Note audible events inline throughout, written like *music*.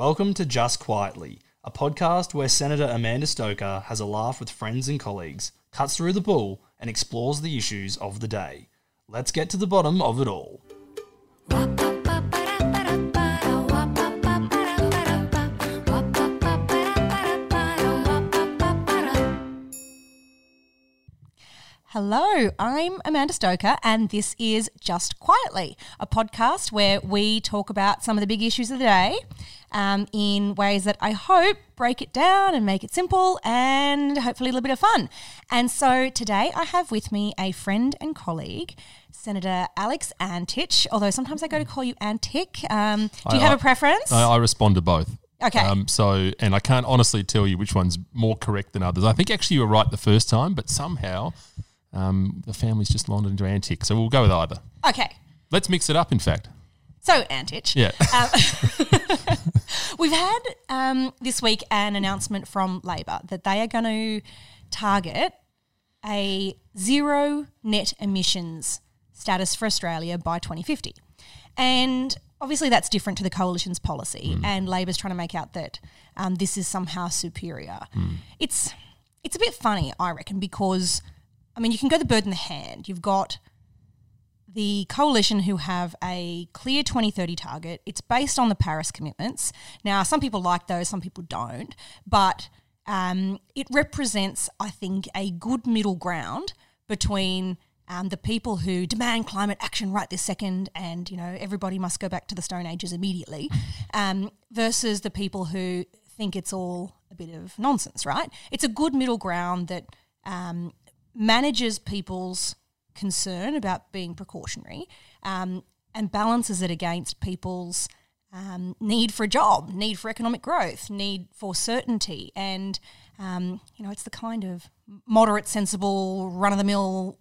Welcome to Just Quietly, a podcast where Senator Amanda Stoker has a laugh with friends and colleagues, cuts through the bull, and explores the issues of the day. Let's get to the bottom of it all. Hello, I'm Amanda Stoker, and this is Just Quietly, a podcast where we talk about some of the big issues of the day um, in ways that I hope break it down and make it simple and hopefully a little bit of fun. And so today I have with me a friend and colleague, Senator Alex Antich, although sometimes I go to call you Antic. Um, do you I- have a preference? I, I respond to both. Okay. Um, so, and I can't honestly tell you which one's more correct than others. I think actually you were right the first time, but somehow um, the family's just landed into antic. So we'll go with either. okay. Let's mix it up, in fact. So, Antich. Yeah. *laughs* Um, *laughs* we've had um, this week an announcement from Labor that they are going to target a zero net emissions status for Australia by 2050. And obviously, that's different to the coalition's policy, and Labor's trying to make out that um, this is somehow superior. It's it's a bit funny, I reckon, because I mean, you can go the bird in the hand. You've got the coalition who have a clear 2030 target. It's based on the Paris commitments. Now, some people like those, some people don't, but um, it represents, I think, a good middle ground between um, the people who demand climate action right this second and, you know, everybody must go back to the Stone Ages immediately, um, versus the people who think it's all a bit of nonsense, right? It's a good middle ground that um, manages people's concern about being precautionary um, and balances it against people's um, need for a job, need for economic growth, need for certainty. And, um, you know, it's the kind of moderate, sensible, run of the mill,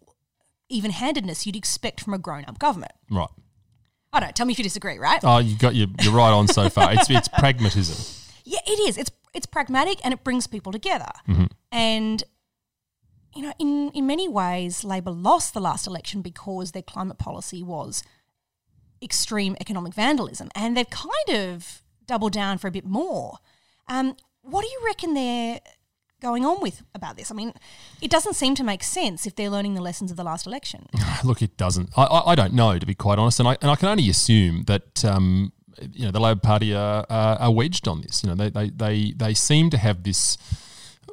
even handedness you'd expect from a grown up government. right. I don't know, tell me if you disagree, right? Oh, you got your, you're right on so far. It's, it's *laughs* pragmatism. Yeah, it is. It's it's pragmatic and it brings people together. And you know, in in many ways, Labor lost the last election because their climate policy was extreme economic vandalism, and they've kind of doubled down for a bit more. Um, what do you reckon they're going on with about this? I mean, it doesn't seem to make sense if they're learning the lessons of the last election. *laughs* Look, it doesn't. I, I, I don't know, to be quite honest, and I and I can only assume that um, you know the Labor Party are, are, are wedged on this. You know, they they they, they seem to have this.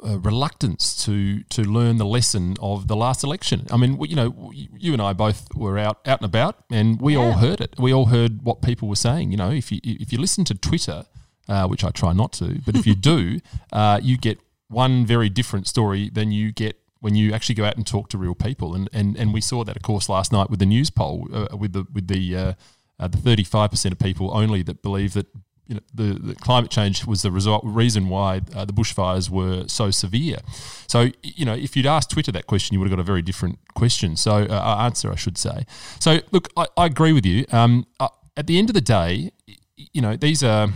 Uh, reluctance to to learn the lesson of the last election. I mean, you know, you and I both were out out and about, and we all heard it. We all heard what people were saying. You know, if you if you listen to Twitter, uh, which I try not to, but if you *laughs* do, uh, you get one very different story than you get when you actually go out and talk to real people. And and, and we saw that, of course, last night with the Newspoll, uh, with the with the uh, uh, the thirty five percent of people only that believe that. You know, the, the climate change was the result reason why uh, the bushfires were so severe. So, you know, if you'd asked Twitter that question, you would have got a very different question. So, uh, answer, I should say. So, look, I, I agree with you. Um, uh, at the end of the day, you know, these are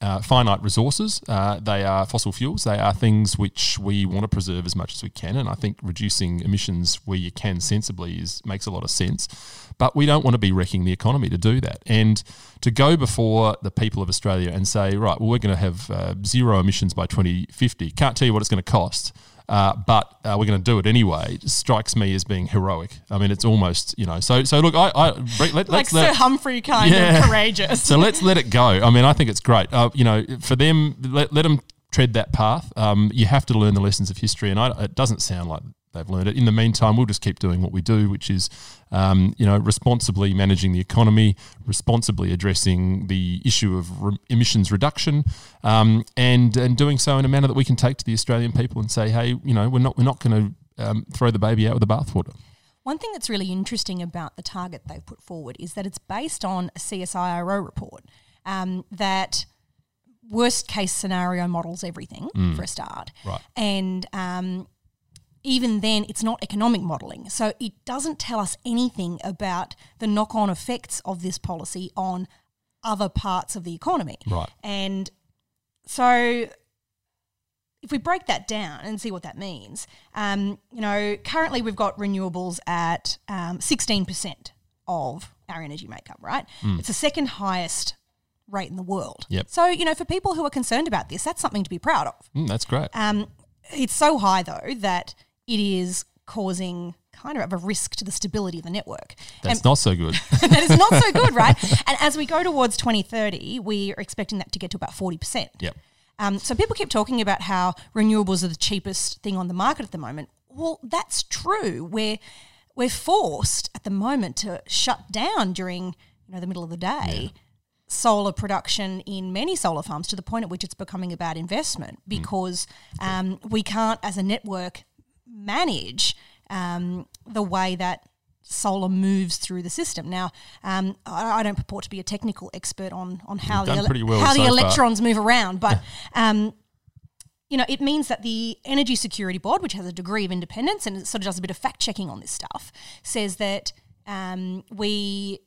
uh, finite resources. Uh, they are fossil fuels. They are things which we want to preserve as much as we can. And I think reducing emissions where you can sensibly is makes a lot of sense. But we don't want to be wrecking the economy to do that. And to go before the people of Australia and say, right, well, we're going to have uh, zero emissions by 2050. Can't tell you what it's going to cost. Uh, but uh, we're going to do it anyway. It strikes me as being heroic. I mean, it's almost you know. So so look, I, I let, like let's Sir let, Humphrey kind Yeah. of *laughs* courageous. so let's let it go. I mean, I think it's great. Uh, you know, for them, let, let them tread that path. Um, you have to learn the lessons of history, and I, it doesn't sound like they've learned it. In the meantime, we'll just keep doing what we do, which is, um, you know, responsibly managing the economy, responsibly addressing the issue of re- emissions reduction, um, and and doing so in a manner that we can take to the Australian people and say, hey, you know, we're not we're not going to um, throw the baby out with the bathwater. One thing that's really interesting about the target they've put forward is that it's based on a CSIRO report um, that worst case scenario models everything for a start. Right. And um, even then, it's not economic modelling. So it doesn't tell us anything about the knock on effects of this policy on other parts of the economy. Right. And so if we break that down and see what that means, um, you know, currently we've got renewables at um, 16% of our energy makeup, right? It's the second highest rate in the world. Yep. So, you know, for people who are concerned about this, that's something to be proud of. Mm, that's great. Um, it's so high, though, that it is causing kind of a risk to the stability of the network. That's not so good. *laughs* that is not so good, right? And as we go towards 2030, we are expecting that to get to about 40%. yep. Um, so people keep talking about how renewables are the cheapest thing on the market at the moment. Well, that's true. We're we're forced at the moment to shut down during you know the middle of the day solar production in many solar farms to the point at which it's becoming a bad investment because um, we can't, as a network, manage um, the way that solar moves through the system. Now, um, I, I don't purport to be a technical expert on on how the pretty well how so the far. electrons move around, but um, you know, it means that the Energy Security Board, which has a degree of independence and it sort of does a bit of fact checking on this stuff, says that um, we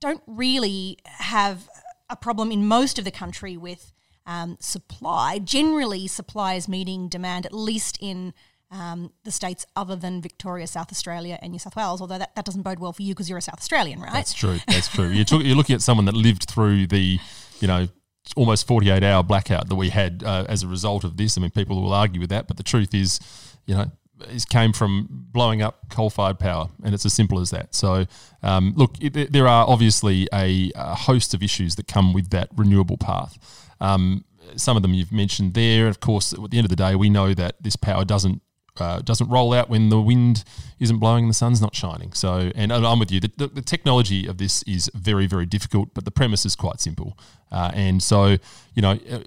don't really have a problem in most of the country with um, supply. Generally, supply is meeting demand, at least in um, the states other than Victoria, South Australia, and New South Wales. Although that, that doesn't bode well for you because you're a South Australian, right? That's true. That's true. You're, talk, you're looking at someone that lived through the, you know, almost 48 hour blackout that we had uh, as a result of this. I mean, people will argue with that, but the truth is, you know, it came from blowing up coal fired power, and it's as simple as that. So, um, look, it, there are obviously a, a host of issues that come with that renewable path. Um, some of them you've mentioned there. Of course, at the end of the day, we know that this power doesn't uh, doesn't roll out when the wind isn't blowing and the sun's not shining. So, and I'm with you. The, the, the technology of this is very, very difficult, but the premise is quite simple. Uh, and so, you know, uh,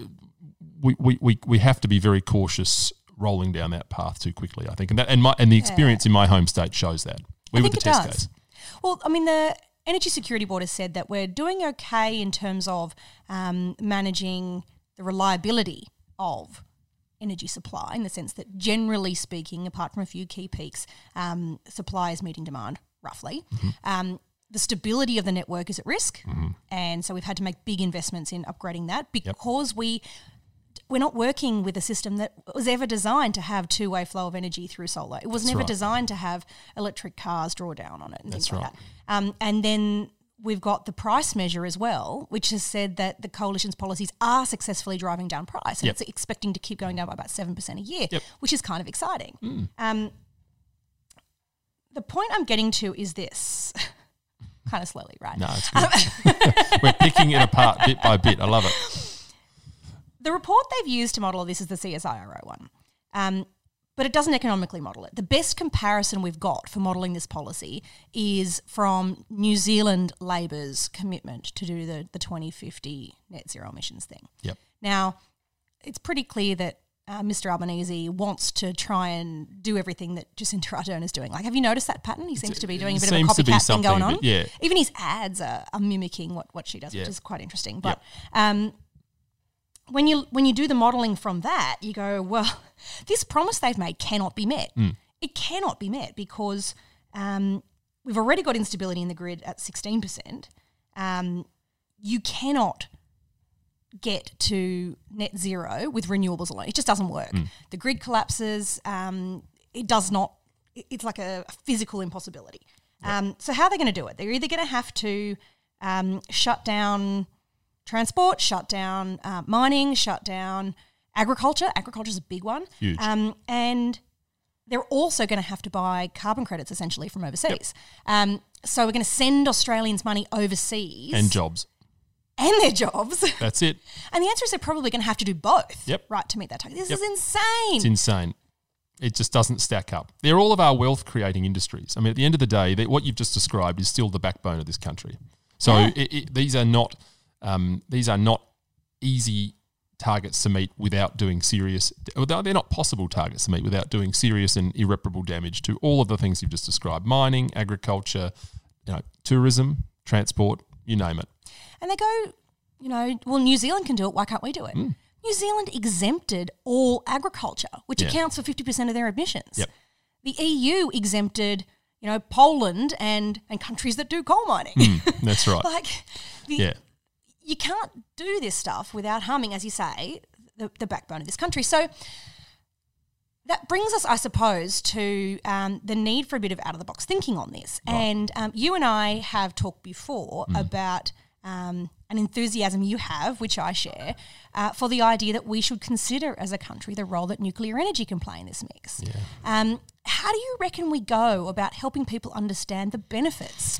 we, we, we, we have to be very cautious rolling down that path too quickly. I think, and that and my and the experience in my home state shows that. We I were the test does. case. Well, I mean, the Energy Security Board has said that we're doing okay in terms of um, managing the reliability of energy supply, in the sense that generally speaking, apart from a few key peaks, um, supply is meeting demand roughly. Mm-hmm. Um, the stability of the network is at risk, and so we've had to make big investments in upgrading that because we we're not working with a system that was ever designed to have two-way flow of energy through solar. It was never right. designed to have electric cars draw down on it and That's things like right. that. Um, and then we've got the price measure as well, which has said that the coalition's policies are successfully driving down price, and Yep. it's expecting to keep going down by about seven percent a year, Yep. which is kind of exciting. Hmm. Um, the point I'm getting to is this. *laughs* kind of slowly, right? No, it's good. *laughs* We're picking it apart bit by bit. I love it. the report they've used to model this is the CSIRO one. Um, but it doesn't economically model it. The best comparison we've got for modelling this policy is from New Zealand Labor's commitment to do the, the 2050 net zero emissions thing. Yep. Now, it's pretty clear that uh, Mr. Albanese wants to try and do everything that Jacinda Ardern is doing. Like, have you noticed that pattern? He seems to be doing a it bit of a seems to be copycat thing going on. yeah. Even his ads are, are mimicking what, what she does, Yeah. which is quite interesting. But um, when you when you do the modelling from that, you go, well, *laughs* this promise they've made cannot be met. Hmm. It cannot be met because um, we've already got instability in the grid at sixteen percent. Um, you cannot get to net zero with renewables alone. It just doesn't work. The grid collapses. Um, it does not. It's like a, a physical impossibility. Um, so how are they going to do it? They're either going to have to um, shut down transport, shut down uh, mining, shut down agriculture. Agriculture is a big one. Huge. Um, and they're also going to have to buy carbon credits essentially from overseas. Um, so we're going to send Australians money overseas And jobs. and their jobs. *laughs* That's it. and the answer is they're probably going to have to do both, Yep. right, to meet that target. This Yep. is insane. It's insane. It just doesn't stack up. They're all of our wealth creating industries. I mean, at the end of the day, they, what you've just described is still the backbone of this country. So Yeah. it, it, these are not um, these are not easy targets to meet without doing serious. They're not possible targets to meet without doing serious and irreparable damage to all of the things you've just described: mining, agriculture, you know, tourism, transport, you name it. And they go, you know, well, New Zealand can do it. Why can't we do it? New Zealand exempted all agriculture, which. Yeah. accounts for 50% of their emissions. Yep. The EU exempted, you know, Poland and, and countries that do coal mining. *laughs* That's right. like, the, Yeah. You can't do this stuff without harming, as you say, the, the backbone of this country. So that brings us, I suppose, to um, the need for a bit of out of the box thinking on this. And um, you and I have talked before Mm. about um, and enthusiasm you have, which I share, uh, for the idea that we should consider as a country the role that nuclear energy can play in this mix. Um, how do you reckon we go about helping people understand the benefits?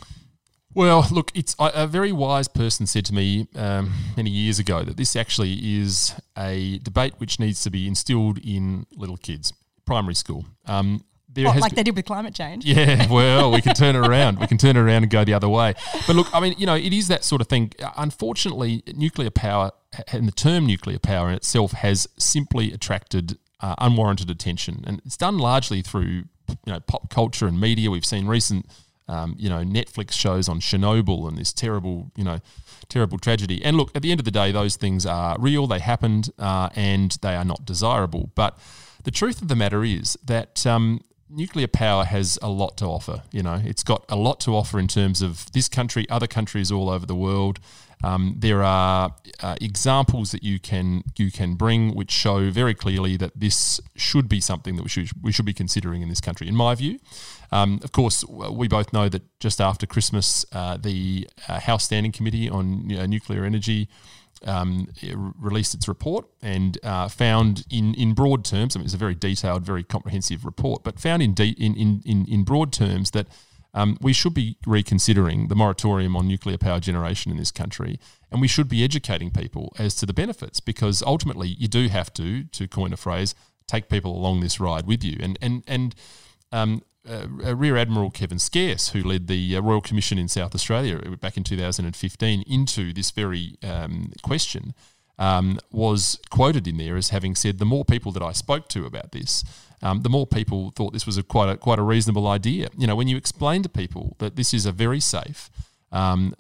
Well, look, it's a a very wise person said to me um, many years ago that this actually is a debate which needs to be instilled in little kids, primary school. Um, there What, like been- they did with climate change? Yeah, *laughs* well, we can turn it around. We can turn it around and go the other way. But look, I mean, you know, it is that sort of thing. Unfortunately, nuclear power and the term nuclear power in itself has simply attracted uh, unwarranted attention, and it's done largely through you know pop culture and media. We've seen recent. Um, you know, Netflix shows on Chernobyl and this terrible, you know, terrible tragedy. And look, at the end of the day, those things are real. They happened, uh, and they are not desirable. But the truth of the matter is that um, nuclear power has a lot to offer. You know, it's got a lot to offer in terms of this country, other countries all over the world. Um, there are uh, examples that you can you can bring which show very clearly that this should be something that we should we should be considering in this country. In my view, um, of course, we both know that just after Christmas, uh, the uh, House Standing Committee on Nuclear Energy um, it re- released its report and uh, found in, in broad terms, I mean, it's a very detailed, very comprehensive report, but found in, de- in, in, in broad terms that um, we should be reconsidering the moratorium on nuclear power generation in this country. And we should be educating people as to the benefits because ultimately you do have to, to coin a phrase, take people along this ride with you. And, and, and um, uh, Rear Admiral Kevin Scarce, who led the uh, Royal Commission in South Australia back in 2015 into this very um, question, um, was quoted in there as having said, "The more people that I spoke to about this, um, the more people thought this was a quite a quite a reasonable idea." You know, when you explain to people that this is a very safe, um,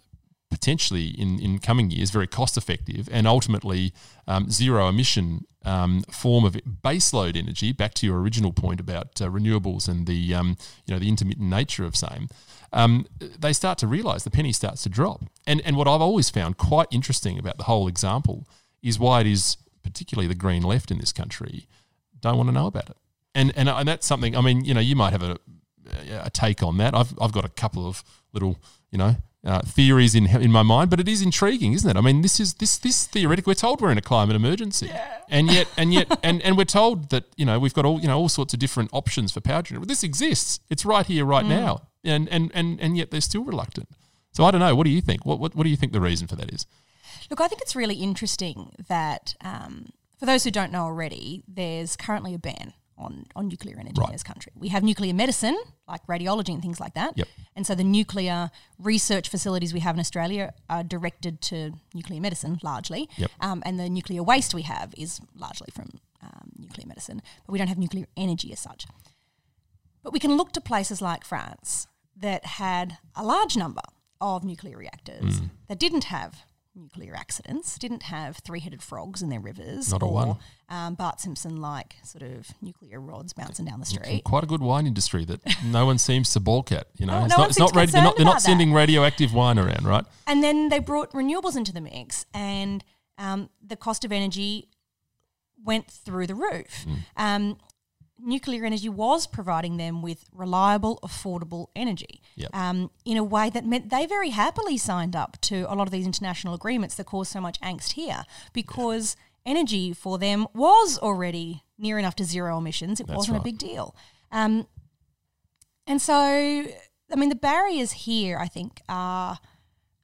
potentially in, in coming years very cost effective and ultimately um, zero emission um, form of baseload energy. Back to your original point about uh, renewables and the um, you know the intermittent nature of same. Um, they start to realise the penny starts to drop. And and what I've always found quite interesting about the whole example is why it is particularly the green left in this country don't want to know about it. And and, and that's something. I mean, you know, you might have a a take on that. I've I've got a couple of little you know uh, theories in in my mind, but it is intriguing, isn't it? I mean, this is this this theoretically we're told we're in a climate emergency, and yet and yet *laughs* and, and we're told that you know we've got all you know all sorts of different options for power generation. But this exists; it's right here, right now, and and and and yet they're still reluctant. So I don't know. What do you think? What what, what do you think the reason for that is? Look, I think it's really interesting that um, for those who don't know already, there's currently a ban on, on nuclear energy Right. in this country. We have nuclear medicine, like radiology and things like that. Yep. And so the nuclear research facilities we have in Australia are directed to nuclear medicine largely. Yep. Um, and the nuclear waste we have is largely from um, nuclear medicine, but we don't have nuclear energy as such. But we can look to places like France that had a large number of nuclear reactors Mm. that didn't have nuclear accidents, didn't have three headed frogs in their rivers, Not a or one. Um, Bart Simpson like sort of nuclear rods bouncing down the street. Quite a good wine industry that no one seems to balk at. You know, No, it's no not it's not ready. They're not they're not sending radioactive wine around, right? And then they brought renewables into the mix, and um, the cost of energy went through the roof. Mm. Um, nuclear energy was providing them with reliable, affordable energy Yep. um, in a way that meant they very happily signed up to a lot of these international agreements that caused so much angst here because energy for them was already near enough to zero emissions. It That's wasn't right. a big deal. Um, and so, I mean, the barriers here, I think, are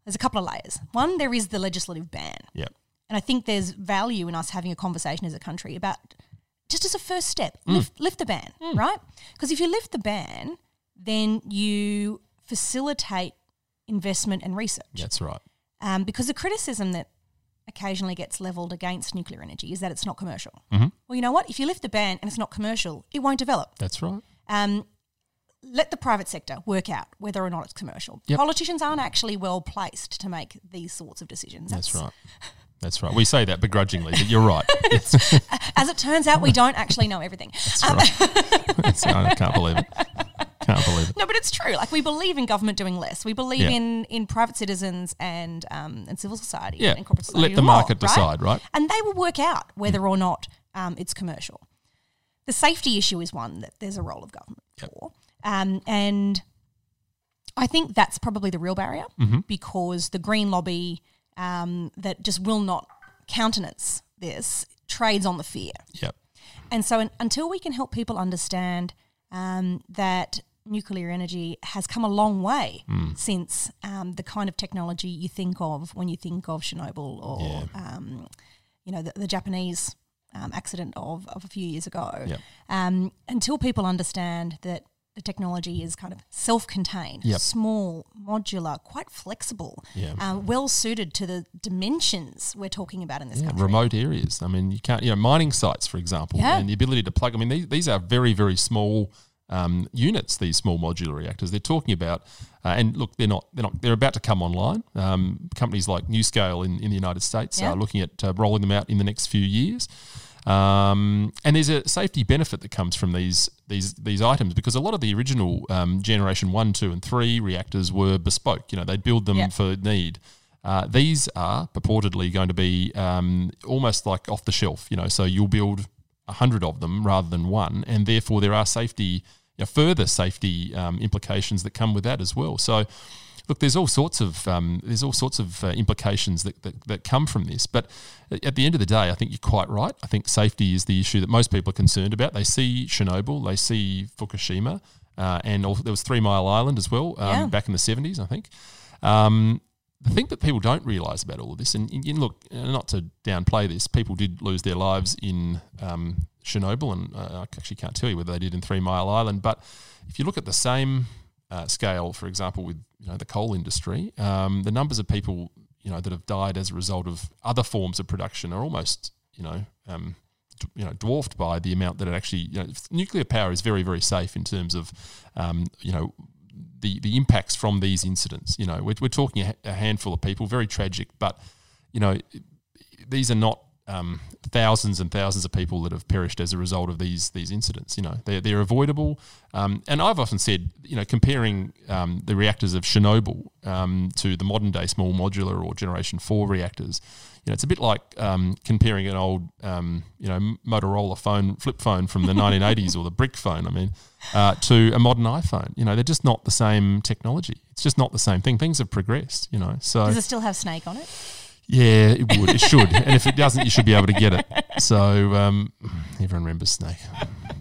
there's a couple of layers. One, there is the legislative ban. Yep. And I think there's value in us having a conversation as a country about just as a first step, lift, lift the ban, right? Because if you lift the ban, then you facilitate investment and research. That's right. Um, because the criticism that occasionally gets leveled against nuclear energy is that it's not commercial. Mhm. Well, you know what? If you lift the ban and it's not commercial, it won't develop. That's right. Um, let the private sector work out whether or not it's commercial. Yep. Politicians aren't actually well placed to make these sorts of decisions. That's right. *laughs* That's right. We say that begrudgingly, but you're right. *laughs* *laughs* As it turns out, we don't actually know everything. Um, right. *laughs* That's, I can't believe it. Can't believe it. No, but it's true. Like we believe in government doing less. We believe Yeah. in in private citizens and um, and civil society Yeah. and corporate society. Let the more, market decide, right? And they will work out whether or not um, it's commercial. The safety issue is one that there's a role of government Yep. for, um, and I think that's probably the real barrier Mm-hmm. because the green lobby um, that just will not countenance this trades on the fear. Yep. And so, un- until we can help people understand um, that nuclear energy has come a long way since um, the kind of technology you think of when you think of Chernobyl or, um, you know, the, the Japanese um, accident of, of a few years ago. Yep. Um, until people understand that the technology is kind of self-contained, Yep. small, modular, quite flexible, um, well suited to the dimensions we're talking about in this Yeah, country. remote areas. I mean, you can't, you know, mining sites, for example, Yeah. and the ability to plug. I mean, these, these are very, very small um, units. These small modular reactors. They're talking about, uh, and look, they're not, they're not, they're about to come online. Um, companies like NuScale in, in the United States Yeah. are looking at uh, rolling them out in the next few years. Um, and there's a safety benefit that comes from these these these items because a lot of the original um, generation one, two, and three reactors were bespoke. You know, they'd build them Yeah. for need. Uh, these are purportedly going to be um, almost like off the shelf. You know, so you'll build a hundred of them rather than one, and therefore there are safety, you know, further safety um, implications that come with that as well. So look, there's all sorts of um, there's all sorts of uh, implications that, that that come from this. But at the end of the day, I think you're quite right. I think safety is the issue that most people are concerned about. They see Chernobyl, they see Fukushima, uh, and also, there was Three Mile Island as well um, Yeah. back in the 70s, I think. Um, the thing that people don't realise about all of this, and, and look, not to downplay this, people did lose their lives in um, Chernobyl, and uh, I actually can't tell you whether they did in Three Mile Island. But if you look at the same uh, scale, for example, with you know the coal industry, um, the numbers of people you know that have died as a result of other forms of production are almost you know um, d- you know dwarfed by the amount that it actually you know nuclear power is very very safe in terms of um, you know the the impacts from these incidents. You know we're, we're talking a, a handful of people, very tragic, but you know these are not um, thousands and thousands of people that have perished as a result of these these incidents. You know, they're, they're avoidable. Um, and I've often said, you know, comparing um, the reactors of Chernobyl um, to the modern day small modular or Generation Four reactors, you know, it's a bit like um, comparing an old, um, you know, Motorola phone, flip phone from the *laughs* 1980s or the brick phone. I mean, uh, to a modern iPhone. You know, they're just not the same technology. It's just not the same thing. Things have progressed. You know, so Does it still have Snake on it? Yeah, it would. It should. and if it doesn't, you should be able to get it. So um, everyone remembers Snake.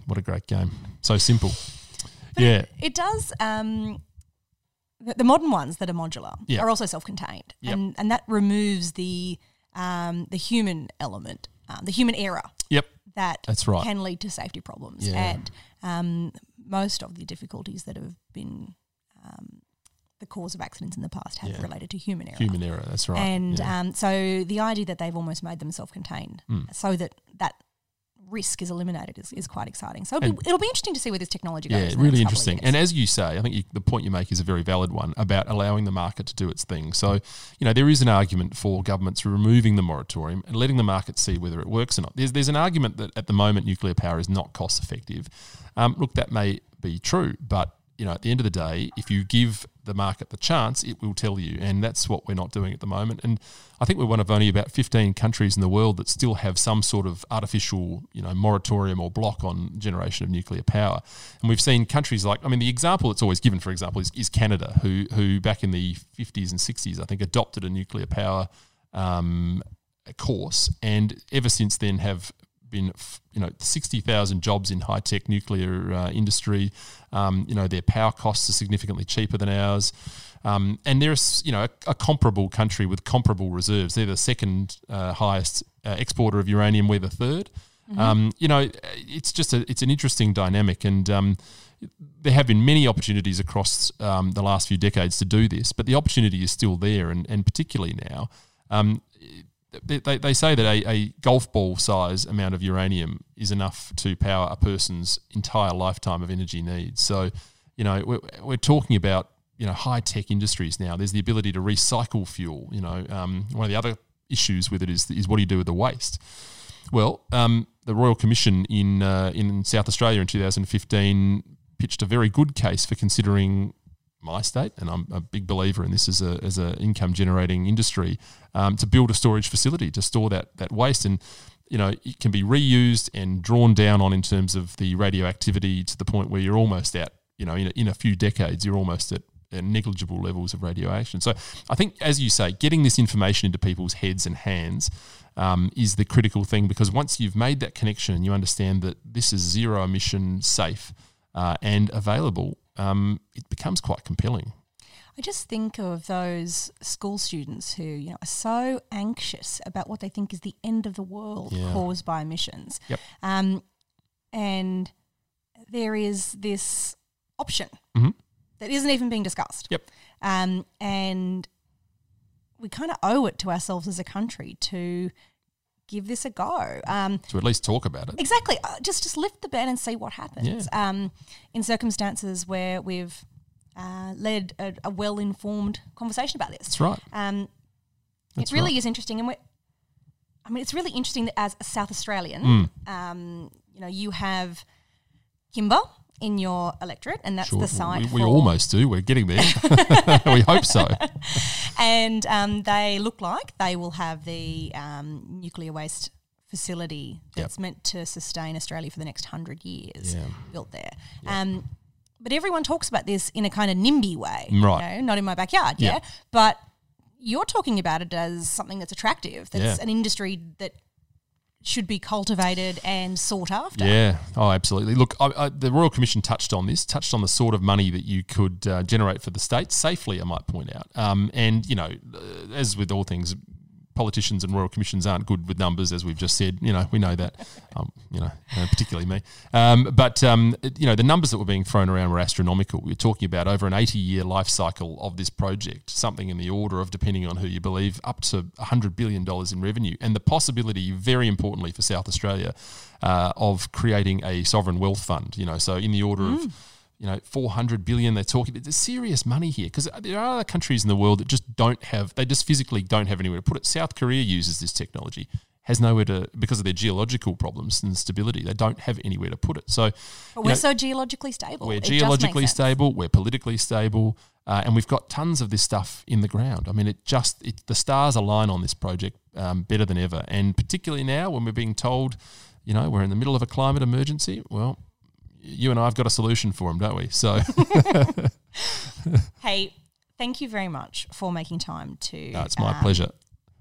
What a great game. So simple. Yeah. It does. Um, the, the modern ones that are modular Yeah. are also self-contained, Yep. and and that removes the um, the human element, um, the human error Yep. that That's right. can lead to safety problems. Yeah. And um, most of the difficulties that have been um, the cause of accidents in the past have Yeah. related to human error. Human error. That's right. And yeah. um, so the idea that they've almost made them self-contained, Mm. so that that risk is eliminated, is, is quite exciting. So it'll, be, it'll be interesting to see where this technology goes. Yeah, in really next couple of interesting. And as you say, I think you, the point you make is a very valid one about allowing the market to do its thing. So, you know, there is an argument for governments removing the moratorium and letting the market see whether it works or not. There's, there's an argument that at the moment nuclear power is not cost effective. Um, look, that may be true, but you know, at the end of the day, if you give the market the chance, it will tell you, and that's what we're not doing at the moment. And I think we're one of only about 15 countries in the world that still have some sort of artificial, you know, moratorium or block on generation of nuclear power. And we've seen countries like, I mean, the example that's always given, for example, is, is Canada, who who back in the 50s and 60s, I think, adopted a nuclear power um, course, and ever since then have been you know 60,000 jobs in high tech nuclear uh, industry. Um, you know their power costs are significantly cheaper than ours. Um, and they're you know a, a comparable country with comparable reserves. They're the second uh, highest uh, exporter of uranium. We're the 3rd Um, you know, it's just a it's an interesting dynamic, and um, there have been many opportunities across um, the last few decades to do this, but the opportunity is still there, and, and particularly now. They, they, they say that a, a golf ball size amount of uranium is enough to power a person's entire lifetime of energy needs. So, you know, we're, we're talking about you know high tech industries now. There's the ability to recycle fuel. You know, um, one of the other issues with it is is what do you do with the waste? Well, um, the Royal Commission in uh, in South Australia in 2015 pitched a very good case for considering my state, and I'm a big believer in this as a as a income generating industry, um, to build a storage facility to store that that waste and. You know, it can be reused and drawn down on in terms of the radioactivity to the point where you're almost at, you know, in a, in a few decades, you're almost at negligible levels of radiation. So I think, as you say, getting this information into people's heads and hands um, is the critical thing because once you've made that connection and you understand that this is zero emission, safe, uh, and available, um, it becomes quite compelling. I just think of those school students who, you know, are so anxious about what they think is the end of the world Yeah. caused by emissions. Yep. Um, and there is this option Mhm. that isn't even being discussed. Yep. Um, and we kind of owe it to ourselves as a country to give this a go. Um, To at least talk about it. Exactly. Uh, just just lift the ban and see what happens. Um, in circumstances where we've uh, led a, a well informed conversation about this. That's right. Um, That's it really right. is interesting, and we're, I mean, it's really interesting that as a South Australian, Mm. um, you know, you have Kimba in your electorate, and that's Sure. the site. we, we almost do. We're getting there. *laughs* *laughs* we hope so. and um, they look like they will have the um, nuclear waste facility that's meant to sustain Australia for the next hundred years Yeah. built there. Um, but everyone talks about this in a kind of NIMBY way, Right. You know, not in my backyard, yeah. Yeah. But you're talking about it as something that's attractive, that's Yeah. an industry that should be cultivated and sought after. Yeah. Oh, absolutely. Look, I, I, the Royal Commission touched on this, touched on the sort of money that you could uh, generate for the state safely. I might point out. Um, and you know, uh, as with all things, politicians and royal commissions aren't good with numbers, as we've just said. You know, we know that. Um, you know, uh, particularly me. Um, but um, you know, the numbers that were being thrown around were astronomical. We're talking about over an 80-year life cycle of this project, something in the order of, depending on who you believe, up to 100 billion dollars in revenue, and the possibility, very importantly for South Australia, uh, of creating a sovereign wealth fund. You know, so in the order of you know, 400 billion. They're talking, there's serious money here because there are other countries in the world that just don't have, they just physically don't have anywhere to put it. South Korea uses this technology, has nowhere to, because of their geological problems and stability, they don't have anywhere to put it. So, But we're know, so geologically stable. we're It geologically sense. stable, we're politically stable, uh, and we've got tons of this stuff in the ground. I mean, it just, it, the stars align on this project um, better than ever. And particularly now when we're being told, you know, we're in the middle of a climate emergency, well, you and I have got a solution for them, don't we? So, *laughs* Hey, thank you very much for making time to. no, it's my um, pleasure.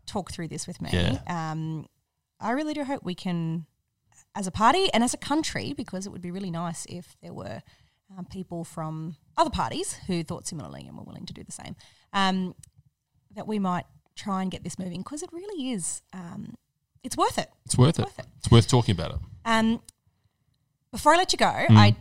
talk through this with me. Yeah. Um, I really do hope we can, as a party and as a country, because it would be really nice if there were um, people from other parties who thought similarly and were willing to do the same, um, that we might try and get this moving because it really is. Um, it's worth it. It's worth it. worth it. It's worth talking about it. Um, before I let you go, Hmm. I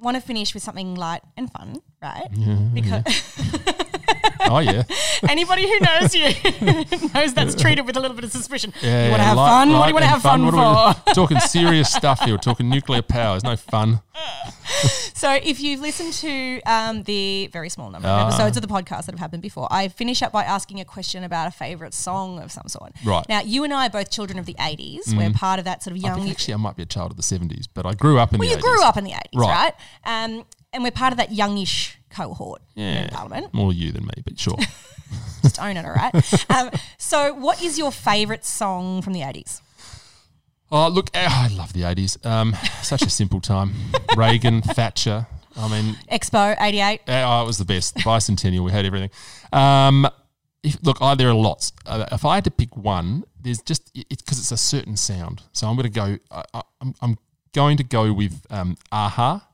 want to finish with something light and fun, right? because *laughs* *laughs* Oh yeah, anybody who knows you *laughs* knows that's treated with a little bit of suspicion. yeah. you want to have light- fun? What do you want to have fun, What for? *laughs* talking serious stuff here. We're talking nuclear power. It's no fun. So, if you've listened to um, the very small number of Ah. episodes of the podcast that have happened before, I finish up by asking a question about a favourite song of some sort. Right. Mm. Now, you and I are both children of the 80s. We're part of that sort of I young. think actually I might be a child of the seventies, but I grew up in well, the you 80s. grew up in the 80s, right? Right. Um, and we're part of that youngish cohort here in Yeah, Parliament. more you than me, but sure. *laughs* Just own it, all right? um, so, what is your favourite song from the 80s? Oh, look, eh, I love the 80s. Um, such a simple time. *laughs* Reagan, Thatcher. I mean, Expo 88. eh, oh, it was the best. Bicentennial, we had everything. Um, if, look, I, there are lots. Uh, if I had to pick one, there's just it's because it's a certain sound. So I'm going to go. I, I, I'm, I'm going to go with um, a-ha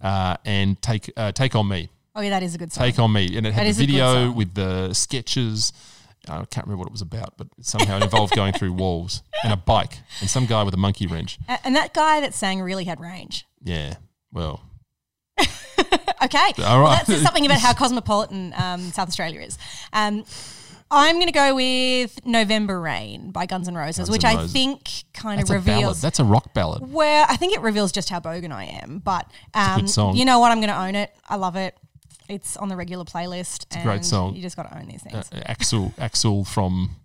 uh, and take uh, take on me. Oh, yeah, that is a good song. Take on me, and it had a video with the sketches. I can't remember what it was about, but somehow it involved going through walls and a bike and some guy with a monkey wrench. And that guy that sang really had range. Yeah, well, *laughs* Okay. *laughs* All Well, right. that says something about how cosmopolitan um, South Australia is. Um, I'm going to go with November Rain by Guns N' Roses, Guns which N' I Roses. think kind that's of reveals. That's a rock ballad. Where I think it reveals just how bogan I am. But a good um, song. you know what? I'm going to own it. I love it. It's on the regular playlist. It's a great song. You just got to own these Uh, things. Axl, Axl from,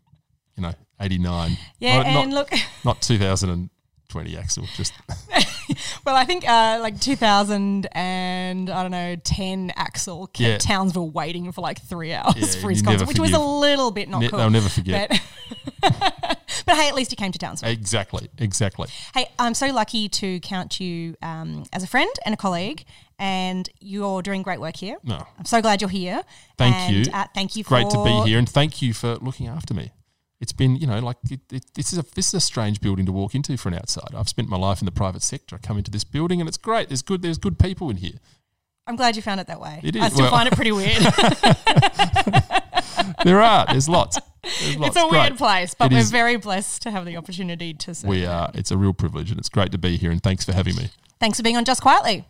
you know, '89. yeah, not, and *laughs* not, look, not 2020 Axl. Just *laughs* well, I think uh, like 2000 and I don't know 10 Axl kept Yeah. Townsville waiting for like three hours Yeah, for his concert, which was a little bit not ne- cool. they'll never forget. *laughs* But, hey, at least you came to Townsville. Exactly, exactly. Hey, I'm so lucky to count you um, as a friend and a colleague, and you're doing great work here. No. I'm so glad you're here. Thank and, you. Uh, thank you. Great to be here, and thank you for looking after me. It's been, you know, like it, it, this is a this is a strange building to walk into for an outsider. I've spent my life in the private sector. I come into this building, and it's great. There's good. There's good people in here. I'm glad you found it that way. It I still Well- find it pretty weird. *laughs* There are. There's lots. It's a weird place, but It we're is. very blessed to have the opportunity to serve. We are. It's a real privilege, and it's great to be here. And thanks for having me. Thanks for being on Just Quietly.